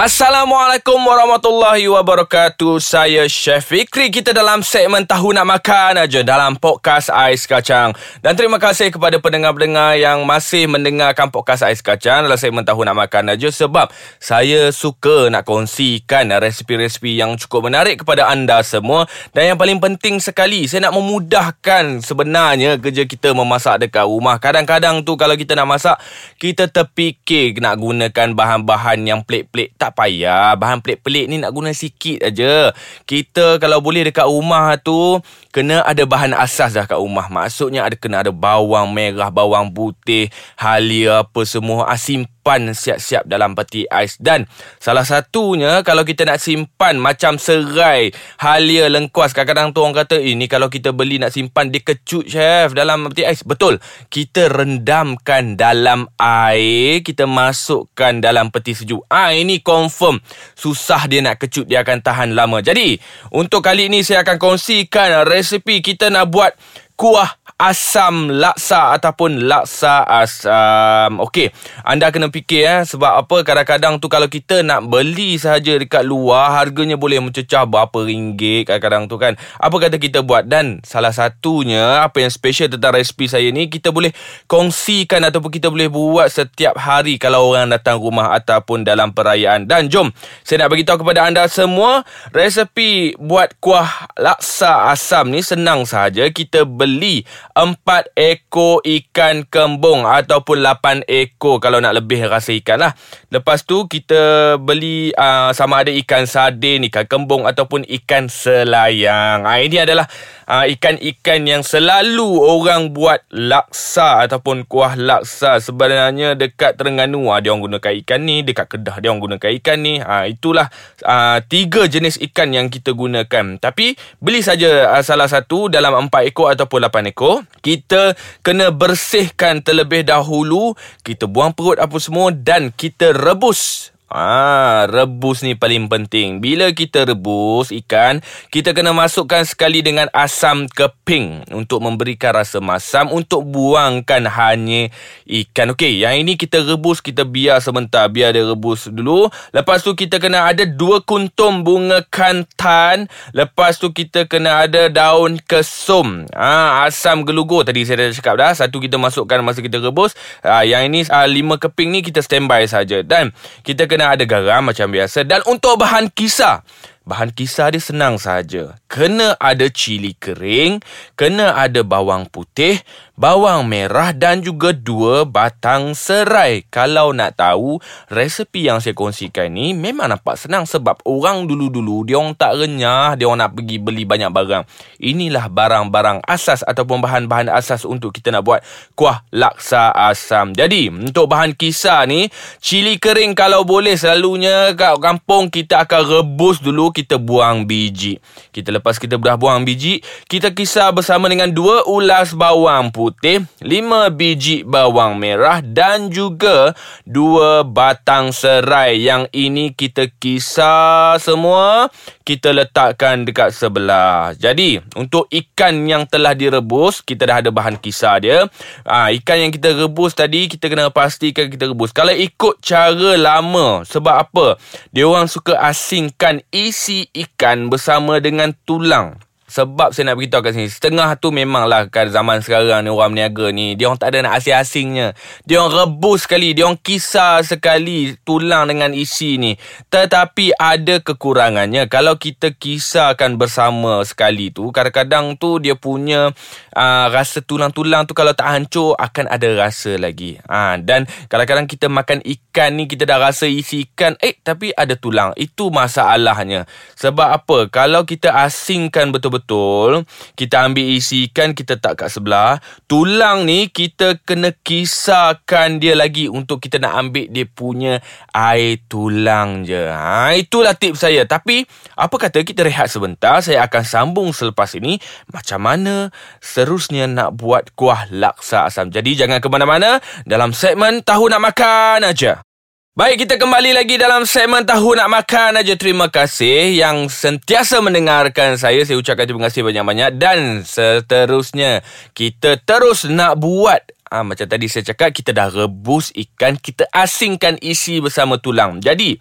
Assalamualaikum warahmatullahi wabarakatuh. Saya Chef Fikri. Kita dalam segmen Tahu Nak Makan aja dalam podcast Ais Kacang. Dan terima kasih kepada pendengar-pendengar yang masih mendengarkan podcast Ais Kacang dalam segmen Tahu Nak Makan aja sebab saya suka nak kongsikan resipi-resipi yang cukup menarik kepada anda semua. Dan yang paling penting sekali, saya nak memudahkan sebenarnya kerja kita memasak dekat rumah. Kadang-kadang tu kalau kita nak masak, kita terfikir nak gunakan bahan-bahan yang pelik-pelik tak payah Bahan pelik-pelik ni nak guna sikit aja. Kita kalau boleh dekat rumah tu Kena ada bahan asas dah kat rumah Maksudnya ada kena ada bawang merah Bawang putih Halia apa semua ah, Simpan siap-siap dalam peti ais. Dan salah satunya Kalau kita nak simpan macam serai Halia lengkuas Kadang-kadang tu orang kata Ini eh, kalau kita beli nak simpan Dia kecut chef dalam peti ais. Betul Kita rendamkan dalam air Kita masukkan dalam peti sejuk. Ah Ini confirm susah dia nak kecut dia akan tahan lama. Jadi, untuk kali ini saya akan kongsikan resepi kita nak buat kuah asam laksa ataupun laksa asam. Okey, anda kena fikir eh sebab apa kadang-kadang tu kalau kita nak beli sahaja dekat luar harganya boleh mencecah berapa ringgit kadang-kadang tu kan. Apa kata kita buat dan salah satunya apa yang special tentang resipi saya ni kita boleh kongsikan ataupun kita boleh buat setiap hari kalau orang datang rumah ataupun dalam perayaan. Dan jom saya nak bagi tahu kepada anda semua resepi buat kuah laksa asam ni senang sahaja kita beli empat ekor ikan kembung ataupun lapan ekor kalau nak lebih rasa ikan lah. Lepas tu kita beli uh, sama ada ikan sardin, ikan kembung ataupun ikan selayang. Ha, ini adalah uh, ikan-ikan yang selalu orang buat laksa ataupun kuah laksa. Sebenarnya dekat Terengganu uh, dia orang gunakan ikan ni, dekat Kedah dia orang gunakan ikan ni. Uh, itulah uh, tiga jenis ikan yang kita gunakan. Tapi beli saja uh, salah satu dalam empat ekor ataupun lapan ekor. Kita kena bersihkan terlebih dahulu. Kita buang perut apa semua dan kita rebus Ah, rebus ni paling penting. Bila kita rebus ikan, kita kena masukkan sekali dengan asam keping untuk memberikan rasa masam untuk buangkan hanya ikan. Okey, yang ini kita rebus, kita biar sebentar, biar dia rebus dulu. Lepas tu kita kena ada dua kuntum bunga kantan. Lepas tu kita kena ada daun kesum. Ah, asam gelugur tadi saya dah cakap dah. Satu kita masukkan masa kita rebus. Ah, yang ini ah, lima keping ni kita standby saja. Dan kita kena kena ada garam macam biasa dan untuk bahan kisar Bahan kisar dia senang saja. Kena ada cili kering, kena ada bawang putih, bawang merah dan juga dua batang serai. Kalau nak tahu, resepi yang saya kongsikan ni memang nampak senang sebab orang dulu-dulu dia orang tak renyah, dia orang nak pergi beli banyak barang. Inilah barang-barang asas ataupun bahan-bahan asas untuk kita nak buat kuah laksa asam. Jadi, untuk bahan kisar ni, cili kering kalau boleh selalunya kat kampung kita akan rebus dulu kita buang biji. Kita lepas kita dah buang biji, kita kisar bersama dengan dua ulas bawang putih, lima biji bawang merah dan juga dua batang serai. Yang ini kita kisar semua, kita letakkan dekat sebelah. Jadi, untuk ikan yang telah direbus, kita dah ada bahan kisar dia. Ha, ikan yang kita rebus tadi, kita kena pastikan kita rebus. Kalau ikut cara lama, sebab apa? Dia orang suka asingkan isi isi ikan bersama dengan tulang. Sebab saya nak beritahu kat sini Setengah tu memanglah Kan zaman sekarang ni Orang meniaga ni Dia orang tak ada nak asing-asingnya. Dia orang rebus sekali Dia orang kisar sekali Tulang dengan isi ni. Tetapi ada kekurangannya Kalau kita kisarkan bersama sekali tu Kadang-kadang tu Dia punya uh, Rasa tulang-tulang tu Kalau tak hancur Akan ada rasa lagi. Uh, Dan kadang-kadang kita makan ikan ni Kita dah rasa isi ikan Eh tapi ada tulang. Itu masalahnya. Sebab apa? Kalau kita asingkan betul-betul betul. Kita ambil isi ikan Kita tak kat sebelah. Tulang ni Kita kena kisarkan dia lagi Untuk kita nak ambil dia punya Air tulang je. Ha, Itulah tips saya. Tapi Apa kata kita rehat sebentar Saya akan sambung selepas ini Macam mana Seterusnya nak buat kuah laksa asam. Jadi jangan ke mana-mana Dalam segmen Tahu Nak Makan aja. Baik, kita kembali lagi dalam segmen Tahu Nak Makan aja. Terima kasih yang sentiasa mendengarkan saya. Saya ucapkan terima kasih banyak-banyak. Dan seterusnya, kita terus nak buat ha, Macam tadi saya cakap Kita dah rebus ikan Kita asingkan isi bersama tulang Jadi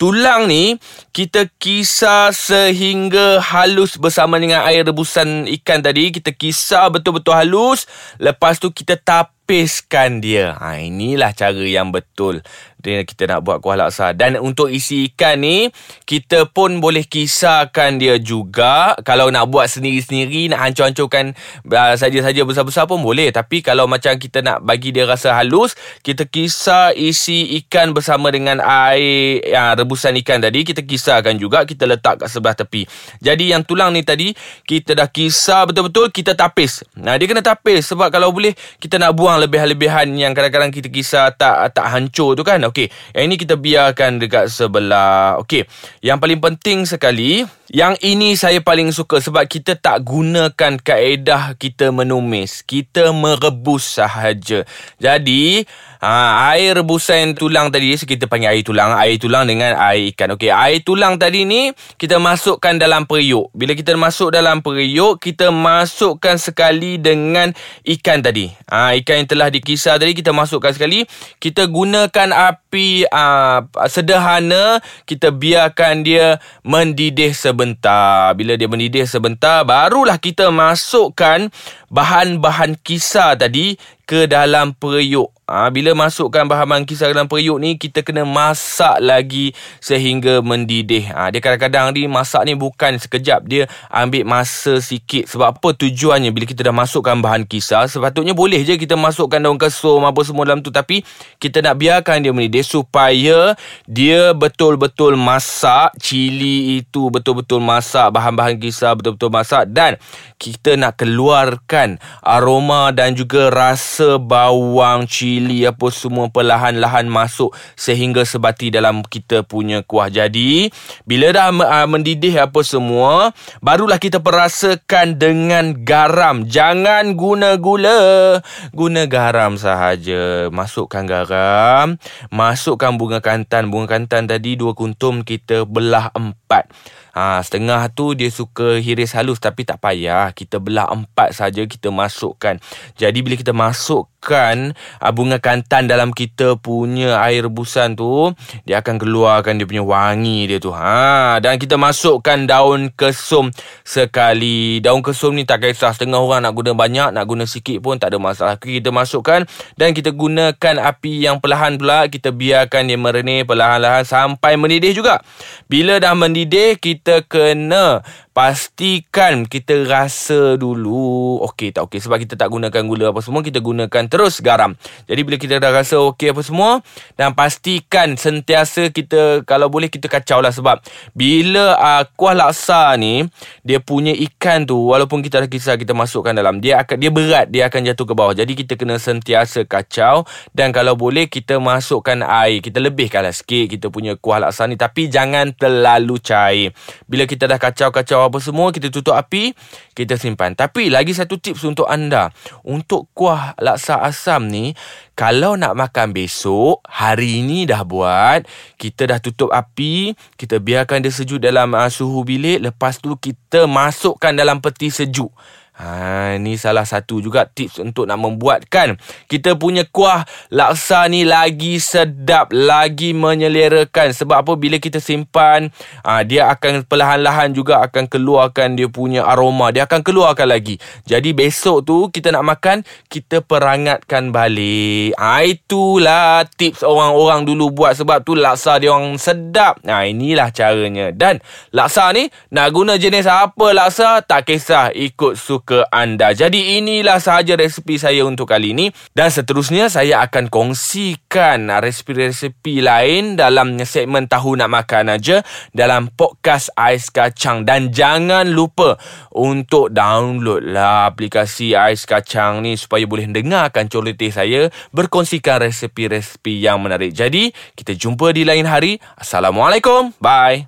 Tulang ni Kita kisar sehingga halus Bersama dengan air rebusan ikan tadi Kita kisar betul-betul halus Lepas tu kita tapiskan dia ha, Inilah cara yang betul kita nak buat kuah laksa dan untuk isi ikan ni kita pun boleh kisarkan dia juga. Kalau nak buat sendiri-sendiri nak hancur-hancurkan uh, saja-saja besar-besar pun boleh. Tapi kalau macam kita nak bagi dia rasa halus kita kisar isi ikan bersama dengan air uh, rebusan ikan tadi kita kisarkan juga kita letak kat sebelah tepi. Jadi yang tulang ni tadi kita dah kisar betul-betul kita tapis. Nah dia kena tapis sebab kalau boleh kita nak buang lebih-lebihan yang kadang-kadang kita kisar tak tak hancur tu kan Okey, yang ini kita biarkan dekat sebelah. Okey, yang paling penting sekali, yang ini saya paling suka sebab kita tak gunakan kaedah kita menumis. Kita merebus sahaja. Jadi, ha, air rebusan tulang tadi, kita panggil air tulang. Air tulang dengan air ikan. Okey, air tulang tadi ni, kita masukkan dalam periuk. Bila kita masuk dalam periuk, kita masukkan sekali dengan ikan tadi. Ha, ikan yang telah dikisar tadi, kita masukkan sekali. Kita gunakan api uh, sederhana kita biarkan dia mendidih sebentar. Bila dia mendidih sebentar barulah kita masukkan bahan-bahan kisar tadi ke dalam periuk. Ha, bila masukkan bahan-bahan dalam periuk ni, kita kena masak lagi sehingga mendidih. Ha, dia kadang-kadang ni masak ni bukan sekejap. Dia ambil masa sikit. Sebab apa tujuannya bila kita dah masukkan bahan kisar, sepatutnya boleh je kita masukkan daun kesum apa semua dalam tu. Tapi kita nak biarkan dia mendidih supaya dia betul-betul masak. Cili itu betul-betul masak. Bahan-bahan kisar betul-betul masak. Dan kita nak keluarkan aroma dan juga rasa bawang, cili apa semua perlahan-lahan masuk sehingga sebati dalam kita punya kuah. Jadi, bila dah uh, mendidih apa semua, barulah kita perasakan dengan garam. Jangan guna gula, guna garam sahaja. Masukkan garam, masukkan bunga kantan. Bunga kantan tadi dua kuntum kita belah empat. Ha, setengah tu dia suka hiris halus tapi tak payah. Kita belah empat saja kita masukkan. Jadi bila kita masukkan uh, bunga kantan dalam kita punya air rebusan tu, dia akan keluarkan dia punya wangi dia tu. Ha, dan kita masukkan daun kesum sekali. Daun kesum ni tak kisah setengah orang nak guna banyak, nak guna sikit pun tak ada masalah. Kita masukkan dan kita gunakan api yang perlahan pula. Kita biarkan dia merenih perlahan-lahan sampai mendidih juga. Bila dah mendidih, kita kena pastikan kita rasa dulu okey tak okey sebab kita tak gunakan gula apa semua kita gunakan terus garam. Jadi bila kita dah rasa okey apa semua dan pastikan sentiasa kita kalau boleh kita kacau lah sebab bila uh, kuah laksa ni dia punya ikan tu walaupun kita dah kisar kita masukkan dalam dia akan dia berat dia akan jatuh ke bawah. Jadi kita kena sentiasa kacau dan kalau boleh kita masukkan air kita lebihkanlah sikit kita punya kuah laksa ni tapi jangan terlalu cair. Bila kita dah kacau-kacau apa semua kita tutup api kita simpan. Tapi lagi satu tips untuk anda. Untuk kuah laksa asam ni kalau nak makan besok hari ini dah buat kita dah tutup api kita biarkan dia sejuk dalam uh, suhu bilik. Lepas tu kita masukkan dalam peti sejuk Ha, ini salah satu juga tips untuk nak membuatkan kita punya kuah laksa ni lagi sedap, lagi menyelerakan. Sebab apa? Bila kita simpan, ha, dia akan perlahan-lahan juga akan keluarkan dia punya aroma. Dia akan keluarkan lagi. Jadi besok tu kita nak makan, kita perangatkan balik. Ha, itulah tips orang-orang dulu buat. Sebab tu laksa dia orang sedap. Ha, inilah caranya. Dan laksa ni nak guna jenis apa laksa, tak kisah ikut suka ke anda. Jadi inilah sahaja resipi saya untuk kali ini dan seterusnya saya akan kongsikan resipi-resipi lain dalam segmen tahu nak makan aja dalam podcast Ais Kacang dan jangan lupa untuk download lah aplikasi Ais Kacang ni supaya boleh dengarkan coloteh saya berkongsikan resipi-resipi yang menarik. Jadi kita jumpa di lain hari. Assalamualaikum. Bye.